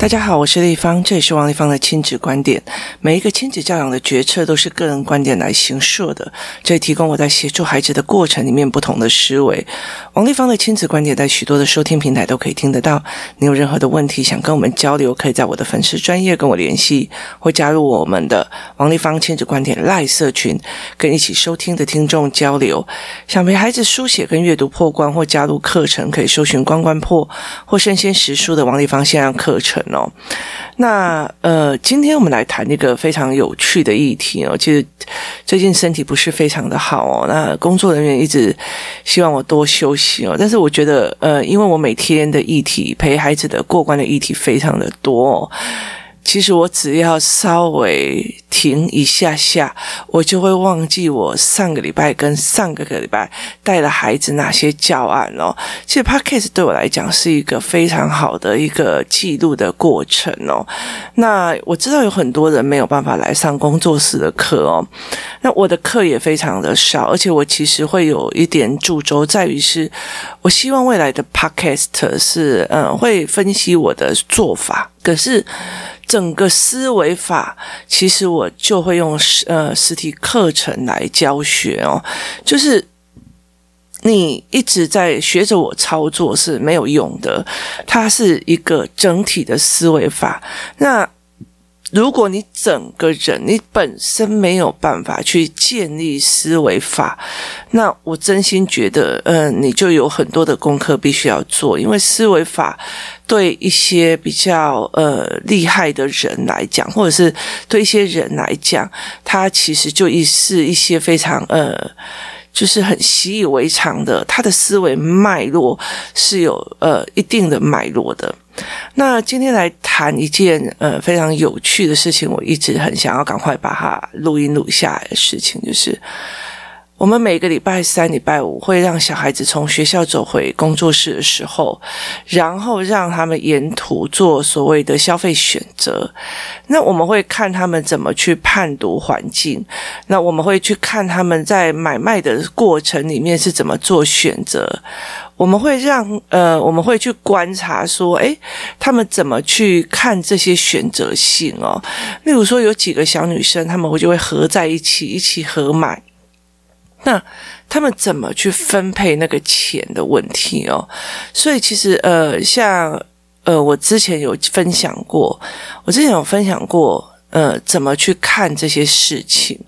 大家好，我是丽芳，这里是王丽芳的亲子观点。每一个亲子教养的决策都是个人观点来形设的，这里提供我在协助孩子的过程里面不同的思维。王丽芳的亲子观点在许多的收听平台都可以听得到。你有任何的问题想跟我们交流，可以在我的粉丝专业跟我联系，或加入我们的王丽芳亲子观点赖社群，跟一起收听的听众交流。想陪孩子书写跟阅读破关，或加入课程，可以搜寻关关破或生鲜识书的王丽芳线上课程。哦，那呃，今天我们来谈一个非常有趣的议题哦。其实最近身体不是非常的好哦，那工作人员一直希望我多休息哦，但是我觉得呃，因为我每天的议题陪孩子的过关的议题非常的多哦。其实我只要稍微停一下下，我就会忘记我上个礼拜跟上个个礼拜带了孩子哪些教案哦。其实 Podcast 对我来讲是一个非常好的一个记录的过程哦。那我知道有很多人没有办法来上工作室的课哦。那我的课也非常的少，而且我其实会有一点主轴在于是，我希望未来的 Podcast 是嗯会分析我的做法，可是。整个思维法，其实我就会用呃实体课程来教学哦，就是你一直在学着我操作是没有用的，它是一个整体的思维法。那如果你整个人你本身没有办法去建立思维法，那我真心觉得，嗯、你就有很多的功课必须要做，因为思维法对一些比较呃厉害的人来讲，或者是对一些人来讲，他其实就一是一些非常呃，就是很习以为常的，他的思维脉络是有呃一定的脉络的。那今天来谈一件呃非常有趣的事情，我一直很想要赶快把它录音录下来的事情，就是我们每个礼拜三、礼拜五会让小孩子从学校走回工作室的时候，然后让他们沿途做所谓的消费选择。那我们会看他们怎么去判读环境，那我们会去看他们在买卖的过程里面是怎么做选择。我们会让呃，我们会去观察说，诶，他们怎么去看这些选择性哦？例如说，有几个小女生，他们会就会合在一起，一起合买。那他们怎么去分配那个钱的问题哦？所以其实呃，像呃，我之前有分享过，我之前有分享过呃，怎么去看这些事情。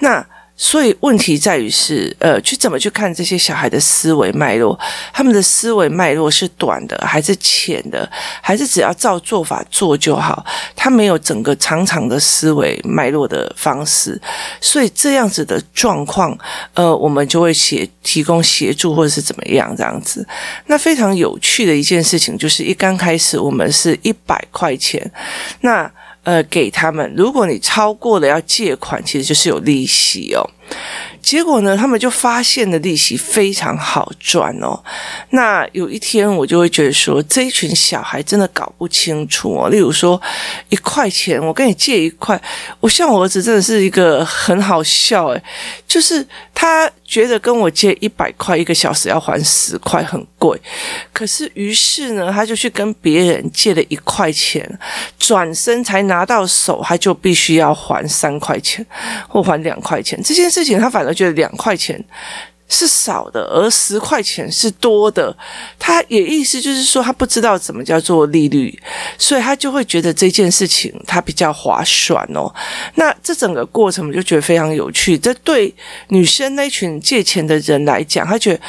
那。所以问题在于是，呃，去怎么去看这些小孩的思维脉络？他们的思维脉络是短的，还是浅的？还是只要照做法做就好？他没有整个长长的思维脉络的方式。所以这样子的状况，呃，我们就会协提供协助或者是怎么样这样子。那非常有趣的一件事情就是，一刚开始我们是一百块钱，那。呃，给他们，如果你超过了要借款，其实就是有利息哦。结果呢，他们就发现了利息非常好赚哦。那有一天，我就会觉得说，这一群小孩真的搞不清楚哦。例如说，一块钱，我跟你借一块，我像我儿子真的是一个很好笑诶，就是他觉得跟我借一百块一个小时要还十块很贵，可是于是呢，他就去跟别人借了一块钱，转身才拿到手，他就必须要还三块钱或还两块钱。这件事情他反而。觉得两块钱是少的，而十块钱是多的。他也意思就是说，他不知道怎么叫做利率，所以他就会觉得这件事情他比较划算哦。那这整个过程我就觉得非常有趣。这对女生那群借钱的人来讲，他觉得。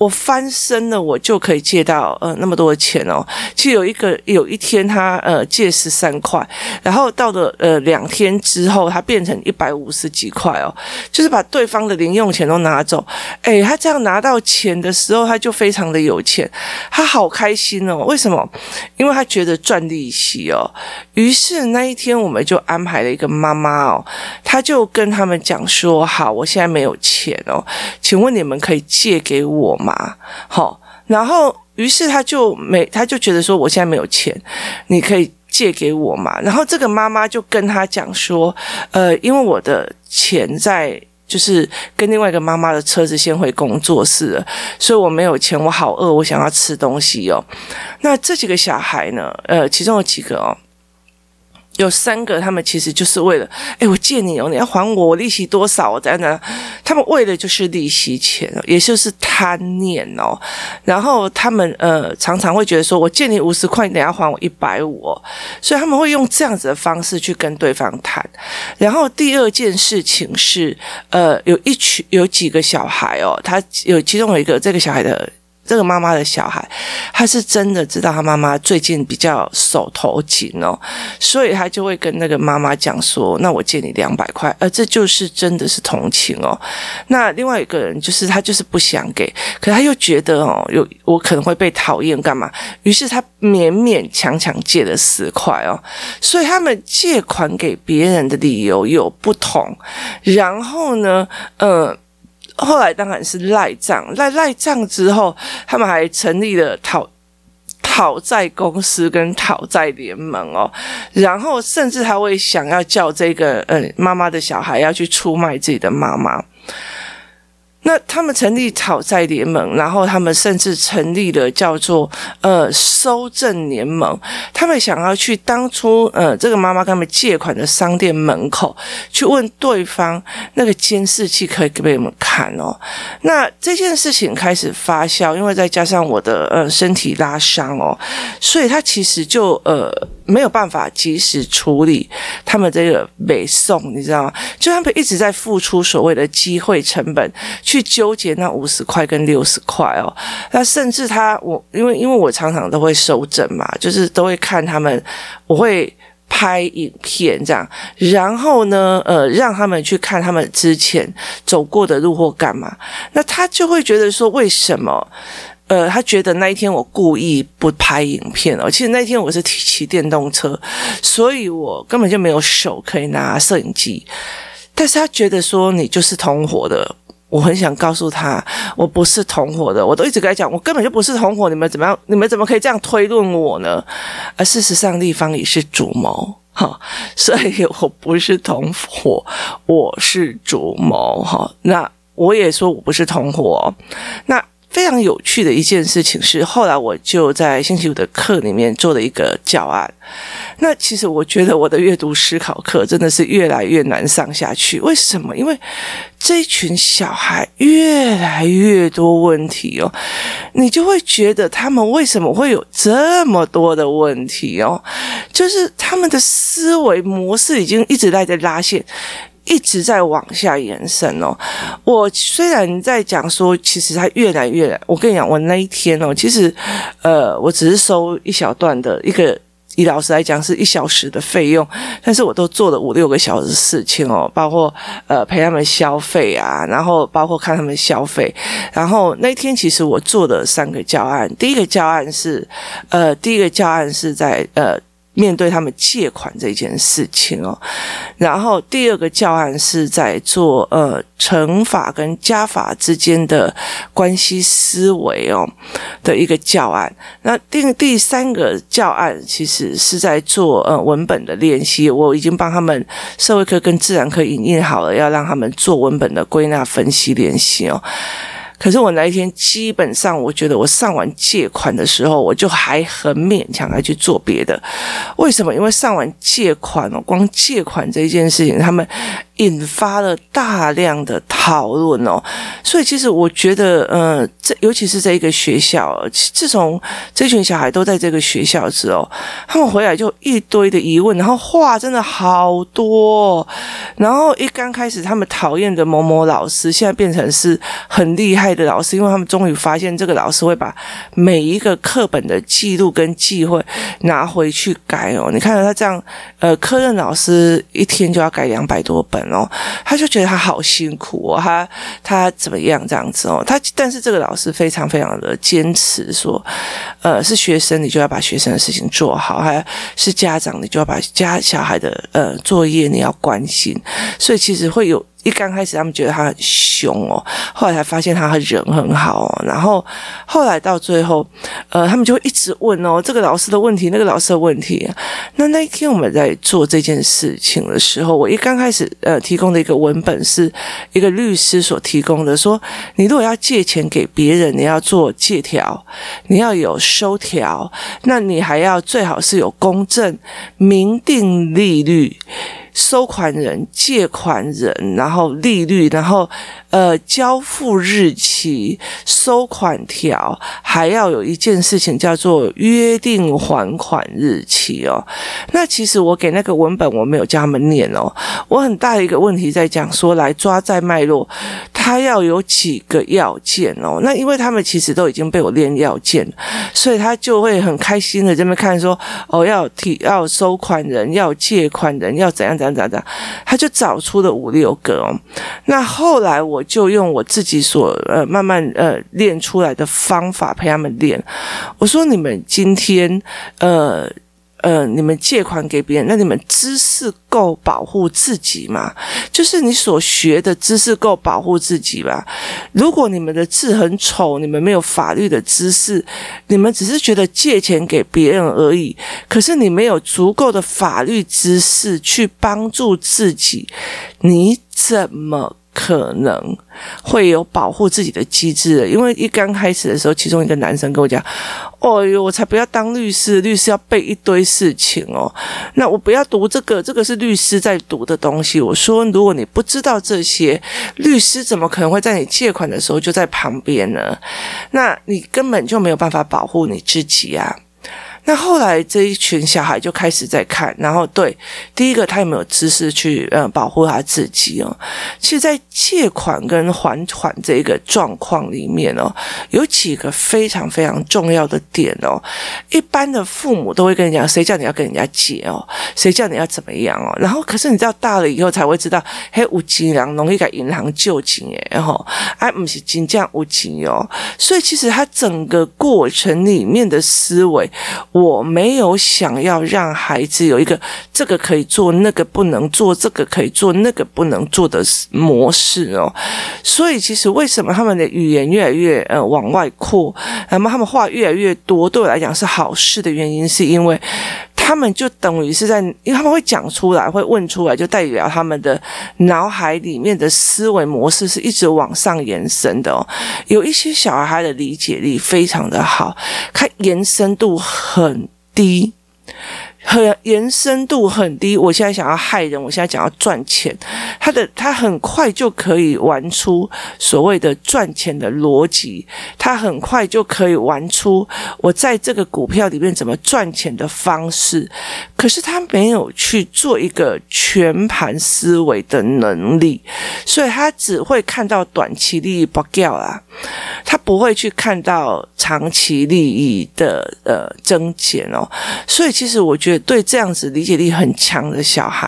我翻身了，我就可以借到呃那么多的钱哦。其实有一个有一天他呃借十三块，然后到了呃两天之后，他变成一百五十几块哦，就是把对方的零用钱都拿走。诶，他这样拿到钱的时候，他就非常的有钱，他好开心哦。为什么？因为他觉得赚利息哦。于是那一天我们就安排了一个妈妈哦，他就跟他们讲说：好，我现在没有钱哦，请问你们可以借给我吗？啊，好，然后于是他就没，他就觉得说，我现在没有钱，你可以借给我嘛。然后这个妈妈就跟他讲说，呃，因为我的钱在。就是跟另外一个妈妈的车子先回工作室了，所以我没有钱，我好饿，我想要吃东西哦。那这几个小孩呢？呃，其中有几个哦。有三个，他们其实就是为了，哎，我借你哦，你要还我，我利息多少？我在那，他们为的就是利息钱，也就是贪念哦。然后他们呃，常常会觉得说，我借你五十块，你等下还我一百五，所以他们会用这样子的方式去跟对方谈。然后第二件事情是，呃，有一群有几个小孩哦，他有其中有一个这个小孩的。这个妈妈的小孩，他是真的知道他妈妈最近比较手头紧哦，所以他就会跟那个妈妈讲说：“那我借你两百块。”而，这就是真的是同情哦。那另外一个人就是他就是不想给，可他又觉得哦，有我可能会被讨厌干嘛？于是他勉勉强强借了十块哦。所以他们借款给别人的理由有不同。然后呢，呃。后来当然是赖账，赖赖账之后，他们还成立了讨讨债公司跟讨债联盟哦，然后甚至他会想要叫这个嗯妈妈的小孩要去出卖自己的妈妈。那他们成立讨债联盟，然后他们甚至成立了叫做呃收证联盟。他们想要去当初呃这个妈妈跟他们借款的商店门口去问对方那个监视器可以给我们看哦。那这件事情开始发酵，因为再加上我的呃身体拉伤哦，所以他其实就呃。没有办法及时处理他们这个北宋，你知道吗？就他们一直在付出所谓的机会成本，去纠结那五十块跟六十块哦。那甚至他我因为因为我常常都会收证嘛，就是都会看他们，我会拍影片这样，然后呢，呃，让他们去看他们之前走过的路或干嘛。那他就会觉得说，为什么？呃，他觉得那一天我故意不拍影片哦，其实那一天我是骑电动车，所以我根本就没有手可以拿摄影机。但是他觉得说你就是同伙的，我很想告诉他我不是同伙的，我都一直跟他讲，我根本就不是同伙，你们怎么样？你们怎么可以这样推论我呢？而事实上，立方也是主谋哈，所以我不是同伙，我是主谋哈。那我也说我不是同伙，那。非常有趣的一件事情是，后来我就在星期五的课里面做了一个教案。那其实我觉得我的阅读思考课真的是越来越难上下去。为什么？因为这一群小孩越来越多问题哦，你就会觉得他们为什么会有这么多的问题哦？就是他们的思维模式已经一直在在拉线。一直在往下延伸哦。我虽然在讲说，其实它越来越，我跟你讲，我那一天哦，其实呃，我只是收一小段的一个，以老师来讲是一小时的费用，但是我都做了五六个小时事情哦，包括呃陪他们消费啊，然后包括看他们消费，然后那一天其实我做了三个教案，第一个教案是呃，第一个教案是在呃。面对他们借款这件事情哦，然后第二个教案是在做呃乘法跟加法之间的关系思维哦的一个教案，那第第三个教案其实是在做呃文本的练习，我已经帮他们社会科跟自然科引印好了，要让他们做文本的归纳分析练习哦。可是我那一天基本上，我觉得我上完借款的时候，我就还很勉强来去做别的。为什么？因为上完借款哦，光借款这件事情，他们。引发了大量的讨论哦，所以其实我觉得，呃，这尤其是这一个学校，自从这群小孩都在这个学校之后，他们回来就一堆的疑问，然后话真的好多，然后一刚开始他们讨厌的某某老师，现在变成是很厉害的老师，因为他们终于发现这个老师会把每一个课本的记录跟记会拿回去改哦。你看到他这样，呃，科任老师一天就要改两百多本。哦，他就觉得他好辛苦哦，他他怎么样这样子哦？他但是这个老师非常非常的坚持说，呃，是学生你就要把学生的事情做好，还是家长你就要把家小孩的呃作业你要关心，所以其实会有一刚开始他们觉得他很凶哦，后来才发现他人很好哦。然后后来到最后，呃，他们就会一直问哦，这个老师的问题，那个老师的问题。那那一天我们在做这件事情的时候，我一刚开始呃提供的一个文本是一个律师所提供的，说你如果要借钱给别人，你要做借条，你要有收条，那你还要最好是有公证，明定利率。收款人、借款人，然后利率，然后呃交付日期、收款条，还要有一件事情叫做约定还款日期哦。那其实我给那个文本我没有叫他们念哦，我很大一个问题在讲说，来抓在脉络，它要有几个要件哦。那因为他们其实都已经被我练要件，所以他就会很开心的这么看说，哦要提要收款人、要借款人要怎样。这样这样这样，他就找出了五六个哦。那后来我就用我自己所呃慢慢呃练出来的方法陪他们练。我说：你们今天呃。呃，你们借款给别人，那你们知识够保护自己吗？就是你所学的知识够保护自己吧？如果你们的字很丑，你们没有法律的知识，你们只是觉得借钱给别人而已，可是你没有足够的法律知识去帮助自己，你怎么？可能会有保护自己的机制，因为一刚开始的时候，其中一个男生跟我讲：“哦哟，我才不要当律师，律师要背一堆事情哦。那我不要读这个，这个是律师在读的东西。”我说：“如果你不知道这些，律师怎么可能会在你借款的时候就在旁边呢？那你根本就没有办法保护你自己啊。”那后来这一群小孩就开始在看，然后对第一个他有没有知识去呃保护他自己哦？其实，在借款跟还款这个状况里面哦，有几个非常非常重要的点哦。一般的父母都会跟你讲，谁叫你要跟人家借哦？谁叫你要怎么样哦？然后可是你知道大了以后才会知道，嘿，有钱人容易给银行救钱耶，然后哎，不是真正有钱哦。所以其实他整个过程里面的思维。我没有想要让孩子有一个这个可以做，那个不能做，这个可以做，那个不能做的模式哦。所以其实为什么他们的语言越来越呃往外扩，那么他们话越来越多，对我来讲是好事的原因，是因为。他们就等于是在，因为他们会讲出来，会问出来，就代表他们的脑海里面的思维模式是一直往上延伸的哦。有一些小孩的理解力非常的好，他延伸度很低。很延伸度很低。我现在想要害人，我现在想要赚钱，他的他很快就可以玩出所谓的赚钱的逻辑，他很快就可以玩出我在这个股票里面怎么赚钱的方式。可是他没有去做一个全盘思维的能力，所以他只会看到短期利益不掉啦，他不会去看到长期利益的呃增减哦。所以其实我觉得。对这样子理解力很强的小孩，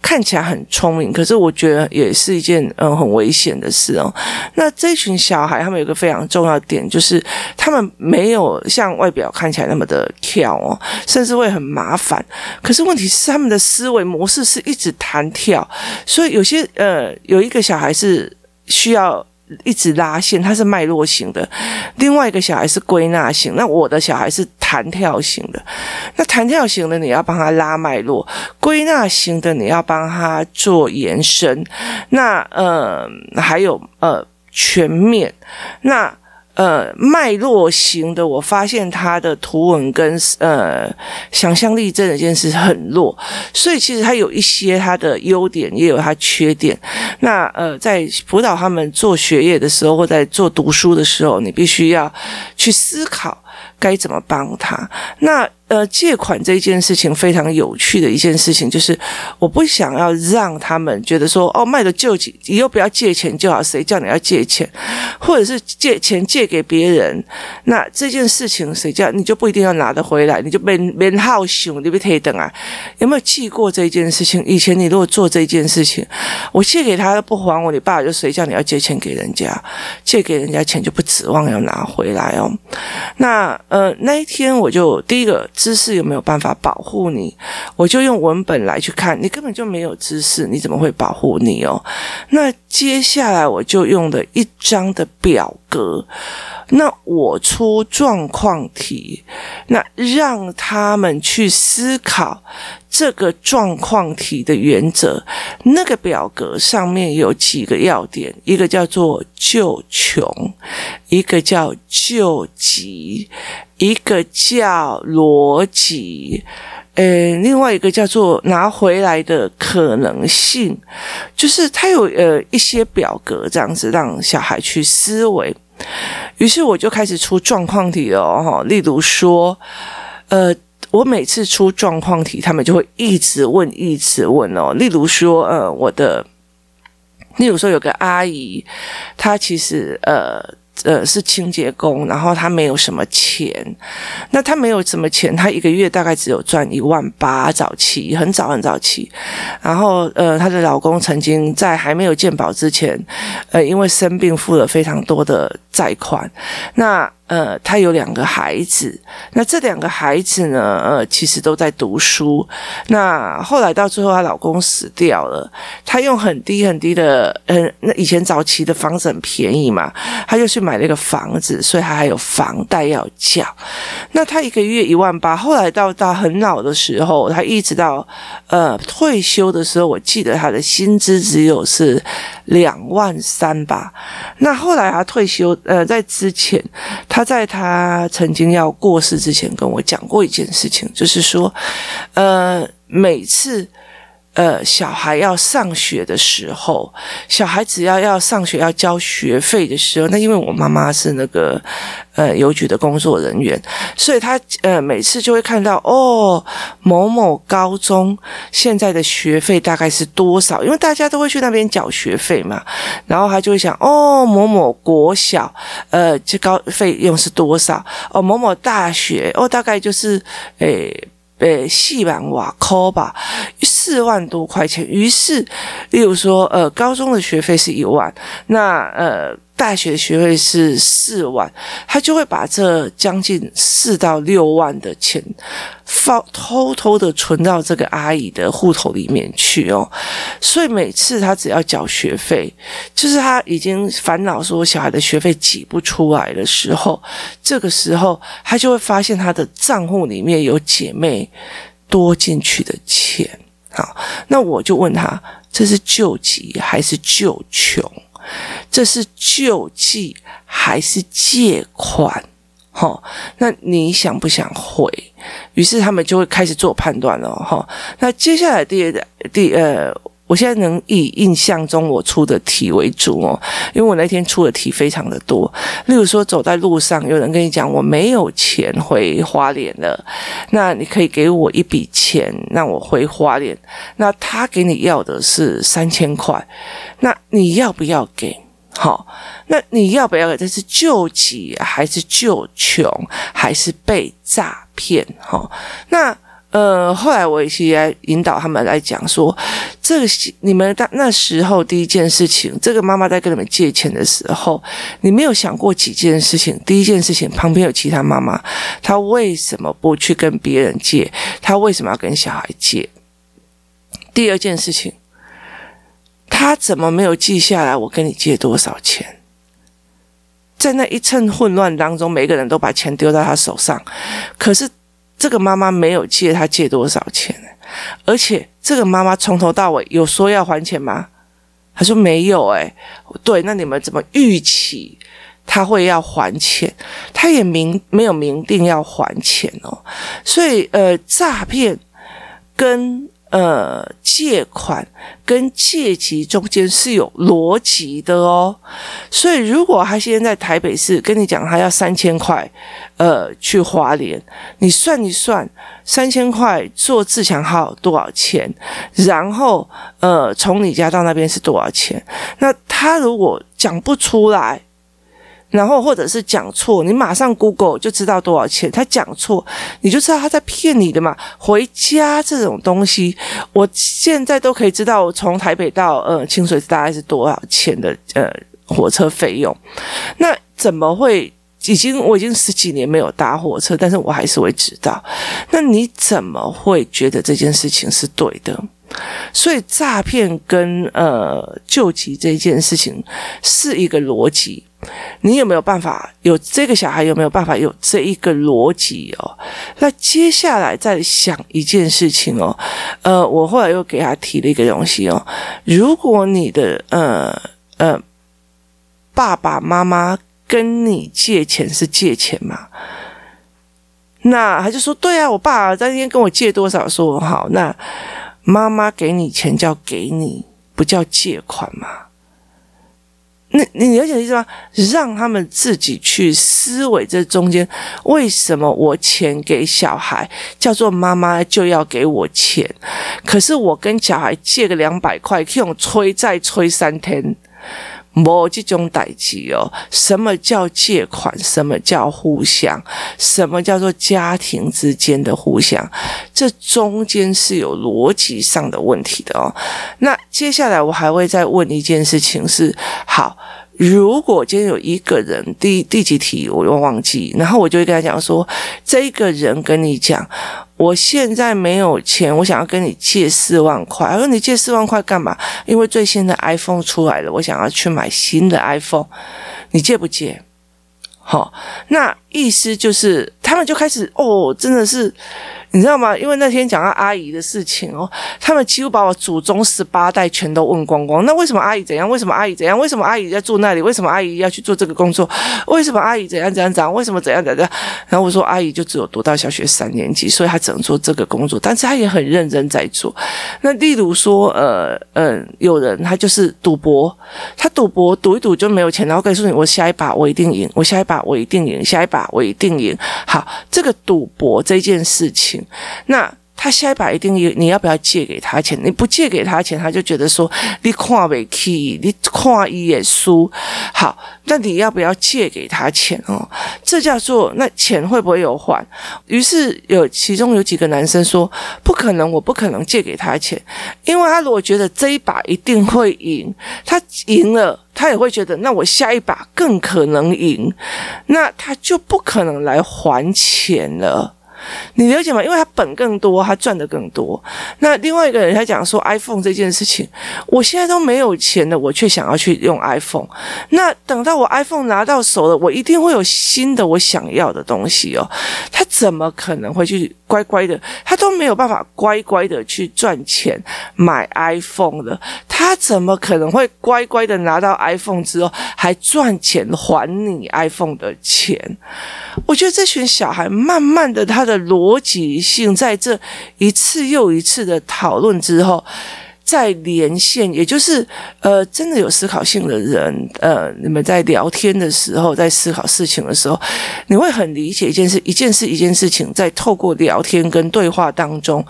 看起来很聪明，可是我觉得也是一件嗯很危险的事哦。那这群小孩，他们有个非常重要的点，就是他们没有像外表看起来那么的跳哦，甚至会很麻烦。可是问题是，他们的思维模式是一直弹跳，所以有些呃，有一个小孩是需要。一直拉线，它是脉络型的；另外一个小孩是归纳型，那我的小孩是弹跳型的。那弹跳型的你要帮他拉脉络，归纳型的你要帮他做延伸。那呃，还有呃，全面那。呃，脉络型的，我发现他的图文跟呃想象力这件事很弱，所以其实他有一些他的优点，也有他缺点。那呃，在辅导他们做学业的时候，或在做读书的时候，你必须要去思考该怎么帮他。那。呃，借款这件事情非常有趣的一件事情，就是我不想要让他们觉得说，哦，卖了救急，以后不要借钱就好，谁叫你要借钱，或者是借钱借给别人，那这件事情谁叫你就不一定要拿得回来，你就没没好熊，你不可以等啊？有没有记过这件事情？以前你如果做这件事情，我借给他不还我，你爸就谁叫你要借钱给人家？借给人家钱就不指望要拿回来哦。那那呃那一天我就第一个知识有没有办法保护你，我就用文本来去看，你根本就没有知识，你怎么会保护你哦？那接下来我就用了一张的表格。那我出状况题，那让他们去思考这个状况题的原则。那个表格上面有几个要点，一个叫做救穷，一个叫救急，一个叫逻辑，呃，另外一个叫做拿回来的可能性，就是它有呃一些表格这样子让小孩去思维。于是我就开始出状况题了哦，例如说，呃，我每次出状况题，他们就会一直问，一直问哦。例如说，呃，我的，例如说有个阿姨，她其实呃。呃，是清洁工，然后他没有什么钱，那他没有什么钱，他一个月大概只有赚一万八，早期很早很早期，然后呃，她的老公曾经在还没有健保之前，呃，因为生病付了非常多的债款，那。呃，她有两个孩子，那这两个孩子呢，呃，其实都在读书。那后来到最后，她老公死掉了，她用很低很低的，嗯、那以前早期的房子很便宜嘛，她就去买了一个房子，所以她还有房贷要缴。那她一个月一万八，后来到到很老的时候，她一直到呃退休的时候，我记得她的薪资只有是两万三吧。那后来她退休，呃，在之前她。他在他曾经要过世之前跟我讲过一件事情，就是说，呃，每次呃小孩要上学的时候，小孩只要要上学要交学费的时候，那因为我妈妈是那个。呃，邮局的工作人员，所以他呃每次就会看到哦，某某高中现在的学费大概是多少？因为大家都会去那边缴学费嘛，然后他就会想哦，某某国小呃这高费用是多少？哦，某某大学哦，大概就是诶诶四万瓦扣吧，四万多块钱。于是，例如说呃高中的学费是一万，那呃。大学学费是四万，他就会把这将近四到六万的钱放偷偷的存到这个阿姨的户头里面去哦。所以每次他只要缴学费，就是他已经烦恼说小孩的学费挤不出来的时候，这个时候他就会发现他的账户里面有姐妹多进去的钱。好，那我就问他，这是救急还是救穷？这是救济还是借款？哈，那你想不想回？于是他们就会开始做判断了。哈，那接下来第二第二，我现在能以印象中我出的题为主哦，因为我那天出的题非常的多。例如说，走在路上，有人跟你讲我没有钱回花莲了，那你可以给我一笔钱让我回花莲。那他给你要的是三千块，那你要不要给？好，那你要不要给？这是救急还是救穷，还是被诈骗？哈，那呃，后来我一起来引导他们来讲说，这个你们当那时候第一件事情，这个妈妈在跟你们借钱的时候，你没有想过几件事情？第一件事情，旁边有其他妈妈，她为什么不去跟别人借？她为什么要跟小孩借？第二件事情。她怎么没有记下来？我跟你借多少钱？在那一阵混乱当中，每个人都把钱丢在他手上。可是这个妈妈没有借他借多少钱，而且这个妈妈从头到尾有说要还钱吗？他说没有。哎，对，那你们怎么预期他会要还钱？他也明没有明定要还钱哦。所以呃，诈骗跟。呃，借款跟借急中间是有逻辑的哦，所以如果他现在在台北市跟你讲他要三千块，呃，去花莲，你算一算三千块坐自强号多少钱，然后呃，从你家到那边是多少钱？那他如果讲不出来。然后或者是讲错，你马上 Google 就知道多少钱。他讲错，你就知道他在骗你的嘛。回家这种东西，我现在都可以知道，从台北到呃清水大概是多少钱的呃火车费用。那怎么会已经我已经十几年没有搭火车，但是我还是会知道。那你怎么会觉得这件事情是对的？所以诈骗跟呃救急这件事情是一个逻辑。你有没有办法有这个小孩有没有办法有这一个逻辑哦？那接下来再想一件事情哦，呃，我后来又给他提了一个东西哦，如果你的呃呃爸爸妈妈跟你借钱是借钱吗？那他就说对啊，我爸在那天跟我借多少，说好，那妈妈给你钱叫给你，不叫借款吗？那你了解意思吗？让他们自己去思维这中间，为什么我钱给小孩叫做妈妈就要给我钱，可是我跟小孩借个两百块，用催再催三天。没这种代志哦，什么叫借款？什么叫互相？什么叫做家庭之间的互相？这中间是有逻辑上的问题的哦。那接下来我还会再问一件事情是：好，如果今天有一个人，第第几题我又忘记，然后我就会跟他讲说，这个人跟你讲。我现在没有钱，我想要跟你借四万块。他说：“你借四万块干嘛？因为最新的 iPhone 出来了，我想要去买新的 iPhone。你借不借？”好，那意思就是他们就开始哦，真的是。你知道吗？因为那天讲到阿姨的事情哦，他们几乎把我祖宗十八代全都问光光。那为什么阿姨怎样？为什么阿姨怎样？为什么阿姨在住那里？为什么阿姨要去做这个工作？为什么阿姨怎样怎样怎样？为什么怎样怎样？然后我说阿姨就只有读到小学三年级，所以她只能做这个工作，但是她也很认真在做。那例如说，呃嗯、呃，有人他就是赌博，他赌博赌一赌就没有钱，然后告诉你：“我下一把我一定赢，我下一把我一定赢，下一把我一定赢。”好，这个赌博这件事情。那他下一把一定有，你要不要借给他钱？你不借给他钱，他就觉得说你看不起，你看一眼输。好，那你要不要借给他钱哦？这叫做那钱会不会有还？于是有其中有几个男生说不可能，我不可能借给他钱，因为他如果觉得这一把一定会赢，他赢了，他也会觉得那我下一把更可能赢，那他就不可能来还钱了。你了解吗？因为他本更多，他赚的更多。那另外一个人他讲说 iPhone 这件事情，我现在都没有钱了，我却想要去用 iPhone。那等到我 iPhone 拿到手了，我一定会有新的我想要的东西哦。他怎么可能会去乖乖的？他都没有办法乖乖的去赚钱买 iPhone 了。他怎么可能会乖乖的拿到 iPhone 之后还赚钱还你 iPhone 的钱？我觉得这群小孩慢慢的他的。的逻辑性，在这一次又一次的讨论之后，再连线，也就是呃，真的有思考性的人，呃，你们在聊天的时候，在思考事情的时候，你会很理解一件事，一件事，一件事情，在透过聊天跟对话当中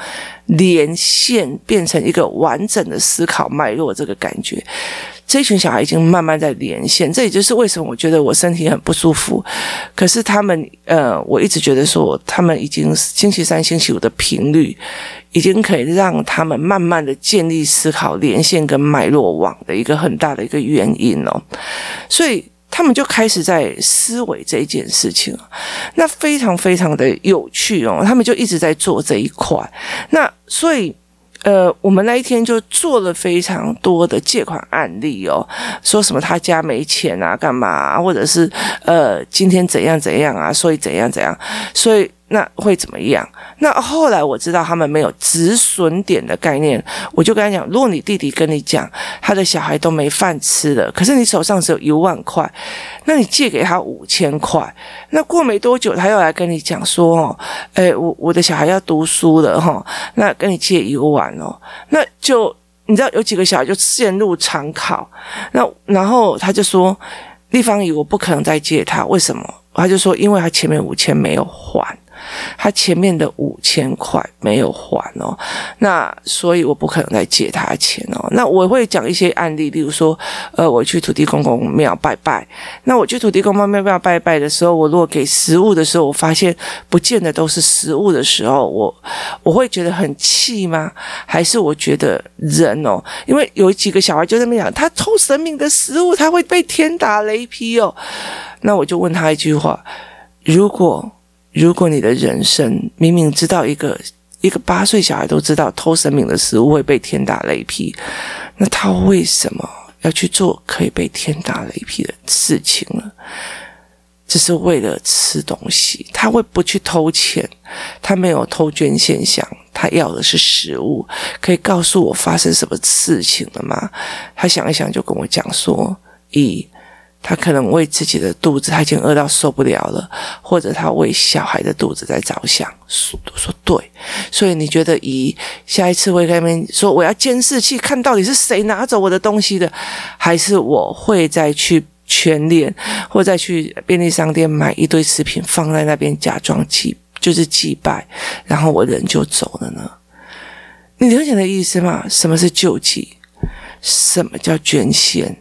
连线，变成一个完整的思考脉络，这个感觉。这群小孩已经慢慢在连线，这也就是为什么我觉得我身体很不舒服。可是他们，呃，我一直觉得说，他们已经星期三、星期五的频率，已经可以让他们慢慢的建立思考连线跟脉络网的一个很大的一个原因哦。所以他们就开始在思维这件事情，那非常非常的有趣哦。他们就一直在做这一块，那所以。呃，我们那一天就做了非常多的借款案例哦，说什么他家没钱啊，干嘛，或者是呃，今天怎样怎样啊，所以怎样怎样，所以。那会怎么样？那后来我知道他们没有止损点的概念，我就跟他讲：如果你弟弟跟你讲他的小孩都没饭吃了，可是你手上只有一万块，那你借给他五千块，那过没多久他又来跟你讲说：哦，诶，我我的小孩要读书了哈，那跟你借一万哦，那就你知道有几个小孩就陷入长考，那然后他就说：丽芳姨，我不可能再借他，为什么？他就说：因为他前面五千没有还。他前面的五千块没有还哦，那所以我不可能再借他钱哦。那我会讲一些案例，例如说，呃，我去土地公公庙拜拜，那我去土地公公庙庙拜拜的时候，我如果给食物的时候，我发现不见得都是食物的时候，我我会觉得很气吗？还是我觉得人哦，因为有几个小孩就在那边讲，他偷神明的食物，他会被天打雷劈哦。那我就问他一句话：如果如果你的人生明明知道一个一个八岁小孩都知道偷神明的食物会被天打雷劈，那他为什么要去做可以被天打雷劈的事情呢？只是为了吃东西，他会不去偷钱，他没有偷捐现象，他要的是食物。可以告诉我发生什么事情了吗？他想一想就跟我讲说：一。他可能为自己的肚子，他已经饿到受不了了，或者他为小孩的肚子在着想。说说对，所以你觉得，姨下一次会跟他们说，我要监视器看到底是谁拿走我的东西的，还是我会再去全脸，或再去便利商店买一堆食品放在那边假装祭，就是祭拜，然后我人就走了呢？你了解的意思吗？什么是救济？什么叫捐献？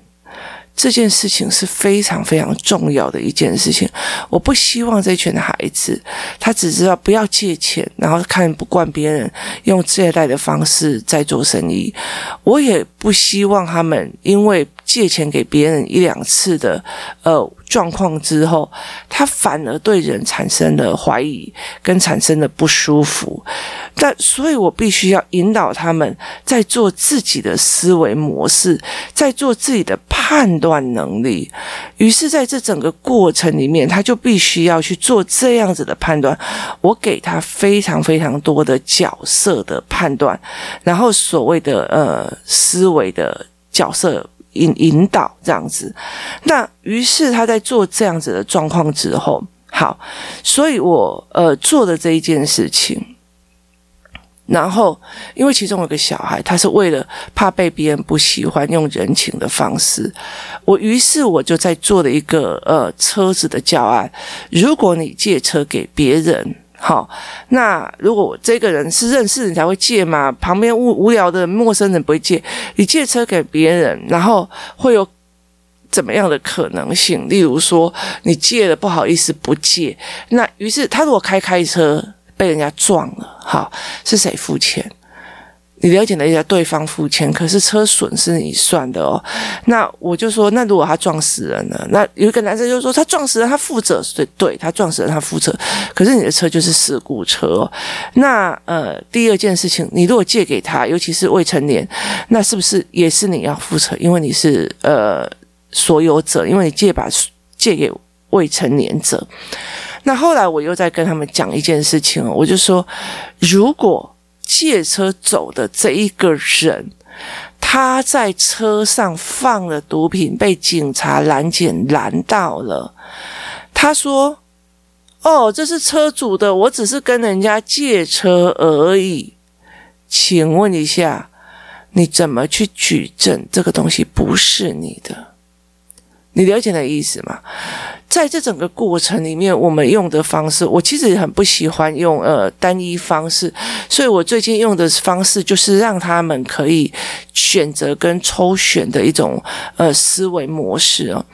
这件事情是非常非常重要的一件事情。我不希望这群的孩子，他只知道不要借钱，然后看不惯别人用借贷的方式在做生意。我也不希望他们因为借钱给别人一两次的呃状况之后，他反而对人产生了怀疑，跟产生了不舒服。但所以，我必须要引导他们在做自己的思维模式，在做自己的判断能力。于是，在这整个过程里面，他就必须要去做这样子的判断。我给他非常非常多的角色的判断，然后所谓的呃思维的角色引引导这样子。那于是他在做这样子的状况之后，好，所以我呃做的这一件事情。然后，因为其中有个小孩，他是为了怕被别人不喜欢，用人情的方式。我于是我就在做了一个呃车子的教案。如果你借车给别人，好，那如果这个人是认识你才会借嘛，旁边无无聊的陌生人不会借。你借车给别人，然后会有怎么样的可能性？例如说，你借了不好意思不借，那于是他如果开开车。被人家撞了，好，是谁付钱？你了解了一下，对方付钱，可是车损是你算的哦。那我就说，那如果他撞死人了，那有一个男生就说他撞死人，他负责，对，对他撞死人，他负责。可是你的车就是事故车哦。那呃，第二件事情，你如果借给他，尤其是未成年，那是不是也是你要负责？因为你是呃所有者，因为你借把借给未成年者。那后来我又在跟他们讲一件事情，我就说，如果借车走的这一个人，他在车上放了毒品，被警察拦检拦到了，他说：“哦，这是车主的，我只是跟人家借车而已。”请问一下，你怎么去举证这个东西不是你的？你了解的意思吗？在这整个过程里面，我们用的方式，我其实很不喜欢用呃单一方式，所以我最近用的方式就是让他们可以选择跟抽选的一种呃思维模式哦。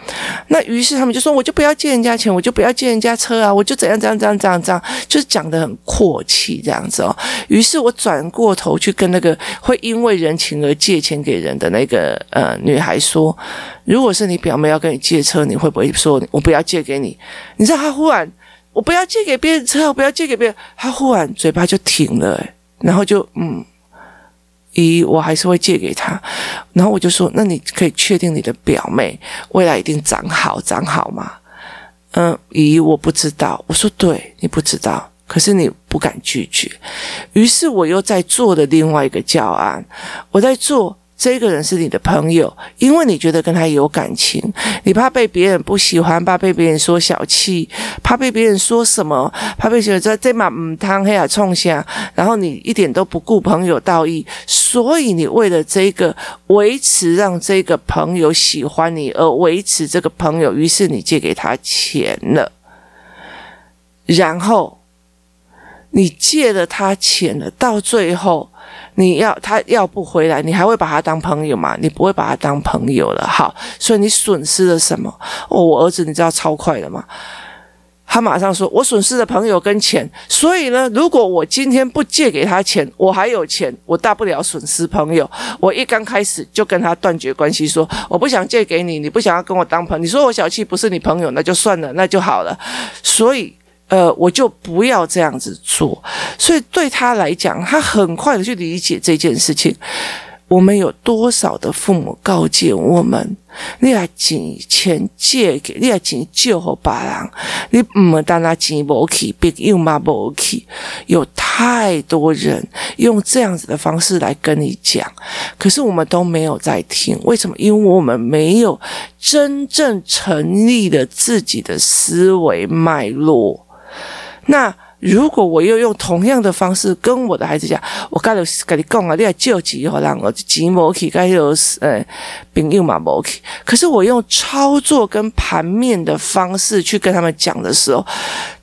那于是他们就说，我就不要借人家钱，我就不要借人家车啊，我就怎样怎样怎样怎样怎样，就是讲得很阔气这样子哦。于是我转过头去跟那个会因为人情而借钱给人的那个呃女孩说，如果是你表妹要跟你借车，你会不会说我不要？借给你，你知道他忽然，我不要借给别人车，我不要借给别人，他忽然嘴巴就停了，然后就嗯，咦，我还是会借给他，然后我就说，那你可以确定你的表妹未来一定长好长好吗？嗯，咦，我不知道，我说对，你不知道，可是你不敢拒绝，于是我又在做的另外一个教案，我在做。这个人是你的朋友，因为你觉得跟他有感情，你怕被别人不喜欢，怕被别人说小气，怕被别人说什么，怕被别人说这马嗯汤黑啊冲下，然后你一点都不顾朋友道义，所以你为了这个维持让这个朋友喜欢你而维持这个朋友，于是你借给他钱了，然后你借了他钱了，到最后你要他要不回来，你还会把他当朋友吗？你不会把他当朋友了。好，所以你损失了什么？哦，我儿子，你知道超快的吗？他马上说：“我损失了朋友跟钱，所以呢，如果我今天不借给他钱，我还有钱，我大不了损失朋友。我一刚开始就跟他断绝关系，说我不想借给你，你不想要跟我当朋友，你说我小气不是你朋友，那就算了，那就好了。所以，呃，我就不要这样子做。所以对他来讲，他很快的去理解这件事情。”我们有多少的父母告诫我们：你来借钱借给，你来钱借给别人，你唔能当他钱无去，别又嘛无去。有太多人用这样子的方式来跟你讲，可是我们都没有在听。为什么？因为我们没有真正成立了自己的思维脉络。那。如果我又用同样的方式跟我的孩子讲，我刚才跟你讲啊，你要救急哦让我急莫去，该有呃朋友嘛莫去。可是我用操作跟盘面的方式去跟他们讲的时候，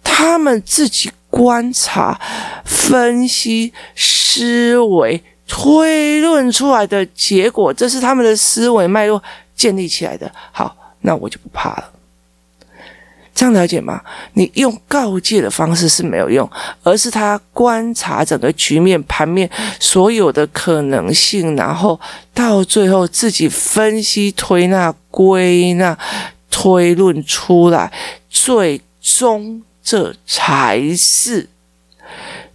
他们自己观察、分析、思维、推论出来的结果，这是他们的思维脉络建立起来的。好，那我就不怕了。这样了解吗？你用告诫的方式是没有用，而是他观察整个局面、盘面所有的可能性，然后到最后自己分析、推纳、归纳、推论出来，最终这才是，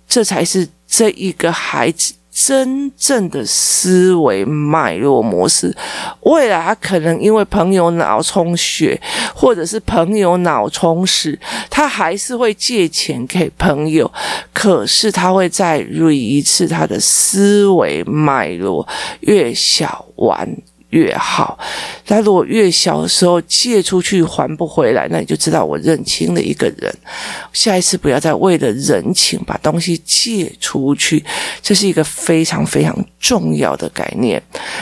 这才是这一个孩子。真正的思维脉络模式，未来他可能因为朋友脑充血，或者是朋友脑充实，他还是会借钱给朋友，可是他会再捋一次他的思维脉络，越小玩越好。他如果越小的时候借出去还不回来，那你就知道我认清了一个人。下一次不要再为了人情把东西借出去，这是一个非常非常重要的概念。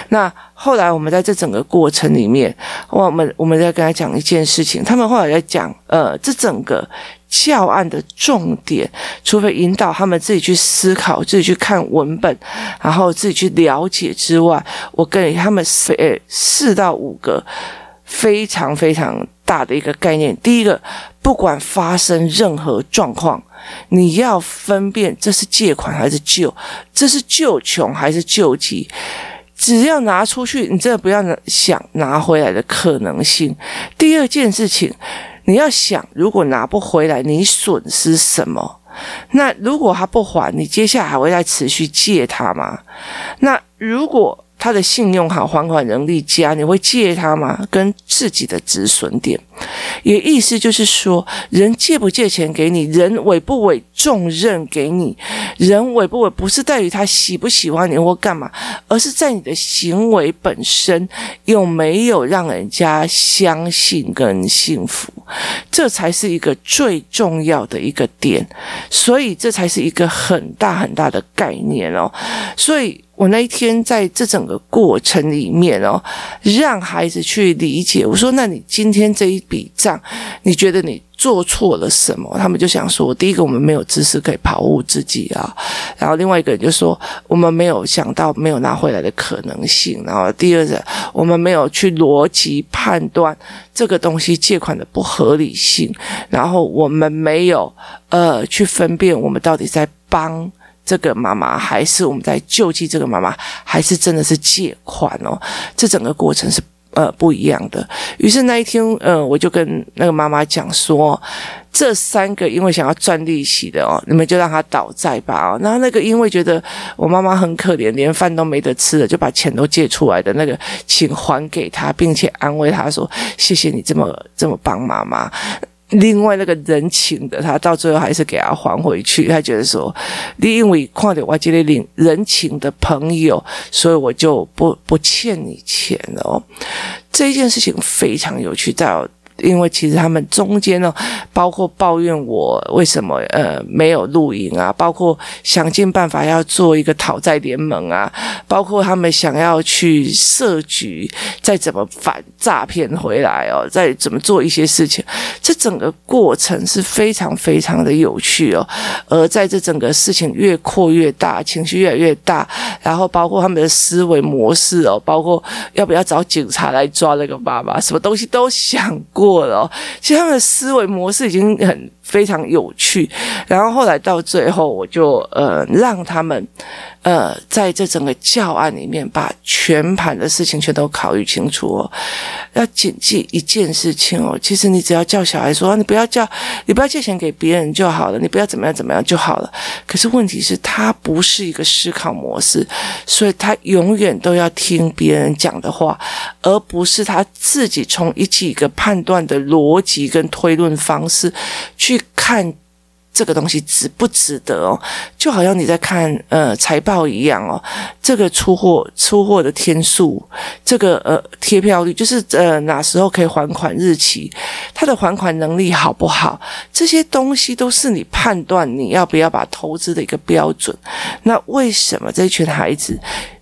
那后来我们在这整个过程里面，我们我们在跟他讲一件事情，他们后来在讲，呃，这整个。教案的重点，除非引导他们自己去思考、自己去看文本，然后自己去了解之外，我给他们四四到五个非常非常大的一个概念。第一个，不管发生任何状况，你要分辨这是借款还是救，这是救穷还是救急。只要拿出去，你真的不要想拿回来的可能性。第二件事情。你要想，如果拿不回来，你损失什么？那如果他不还，你接下来还会再持续借他吗？那如果他的信用好，还款能力佳，你会借他吗？跟自己的止损点。也意思就是说，人借不借钱给你，人委不委重任给你，人委不委不是在于他喜不喜欢你或干嘛，而是在你的行为本身有没有让人家相信跟幸福，这才是一个最重要的一个点，所以这才是一个很大很大的概念哦，所以。我那一天在这整个过程里面哦，让孩子去理解。我说：“那你今天这一笔账，你觉得你做错了什么？”他们就想说：“第一个，我们没有知识可以保护自己啊；然后另外一个人就说，我们没有想到没有拿回来的可能性；然后第二个，我们没有去逻辑判断这个东西借款的不合理性；然后我们没有呃去分辨我们到底在帮。”这个妈妈还是我们在救济这个妈妈，还是真的是借款哦？这整个过程是呃不一样的。于是那一天，呃，我就跟那个妈妈讲说，这三个因为想要赚利息的哦，你们就让他倒债吧哦。然后那个因为觉得我妈妈很可怜，连饭都没得吃了，就把钱都借出来的那个，请还给他，并且安慰他说：“谢谢你这么这么帮妈妈。”另外那个人情的，他到最后还是给他还回去。他觉得说，你因为看到我这个领人情的朋友，所以我就不不欠你钱哦。这一件事情非常有趣，到因为其实他们中间呢，包括抱怨我为什么呃没有录影啊，包括想尽办法要做一个讨债联盟啊，包括他们想要去设局，再怎么反诈骗回来哦，再怎么做一些事情，这整个过程是非常非常的有趣哦。而在这整个事情越扩越大，情绪越来越大，然后包括他们的思维模式哦，包括要不要找警察来抓那个爸爸，什么东西都想过过了。其实他们的思维模式已经很。非常有趣，然后后来到最后，我就呃让他们呃在这整个教案里面把全盘的事情全都考虑清楚哦。要谨记一件事情哦，其实你只要叫小孩说，你不要叫，你不要借钱给别人就好了，你不要怎么样怎么样就好了。可是问题是，他不是一个思考模式，所以他永远都要听别人讲的话，而不是他自己从一几个判断的逻辑跟推论方式去。看这个东西值不值得哦，就好像你在看呃财报一样哦，这个出货出货的天数，这个呃贴票率，就是呃哪时候可以还款日期，它的还款能力好不好，这些东西都是你判断你要不要把投资的一个标准。那为什么这群孩子？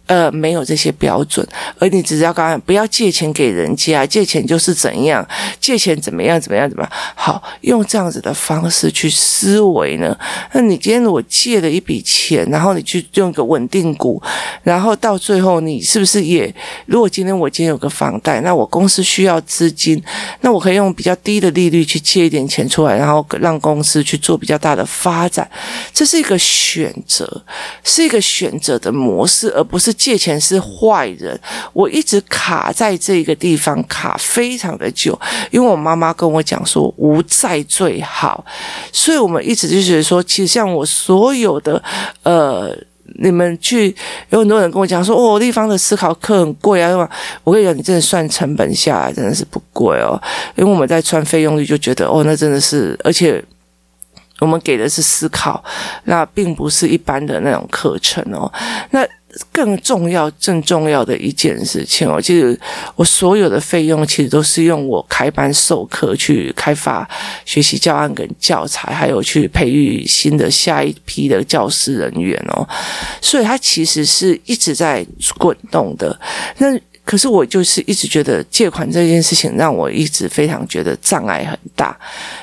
呃，没有这些标准，而你只是要告诉不要借钱给人家，借钱就是怎样，借钱怎么样，怎么样，怎么样？好，用这样子的方式去思维呢？那你今天如果借了一笔钱，然后你去用一个稳定股，然后到最后你是不是也？如果今天我今天有个房贷，那我公司需要资金，那我可以用比较低的利率去借一点钱出来，然后让公司去做比较大的发展，这是一个选择，是一个选择的模式，而不是。借钱是坏人，我一直卡在这个地方卡非常的久，因为我妈妈跟我讲说无债最好，所以我们一直就觉得说，其实像我所有的呃，你们去有很多人跟我讲说，哦，立方的思考课很贵啊，我跟你讲，你真的算成本下来真的是不贵哦，因为我们在算费用率就觉得哦，那真的是，而且。我们给的是思考，那并不是一般的那种课程哦。那更重要、更重要的一件事情哦，其实我所有的费用其实都是用我开班授课去开发学习教案跟教材，还有去培育新的下一批的教师人员哦。所以它其实是一直在滚动的。那可是我就是一直觉得借款这件事情让我一直非常觉得障碍很大，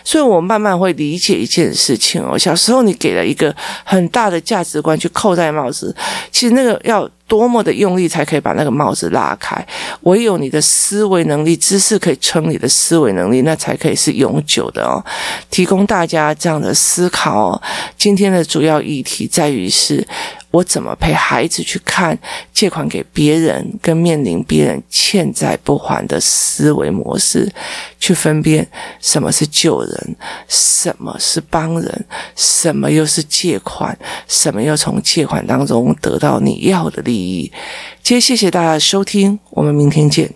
所以我慢慢会理解一件事情哦。小时候你给了一个很大的价值观去扣戴帽子，其实那个要多么的用力才可以把那个帽子拉开。唯有你的思维能力、知识可以撑你的思维能力，那才可以是永久的哦。提供大家这样的思考。今天的主要议题在于是。我怎么陪孩子去看借款给别人，跟面临别人欠债不还的思维模式，去分辨什么是救人，什么是帮人，什么又是借款，什么又从借款当中得到你要的利益今天谢谢大家收听我们明天见。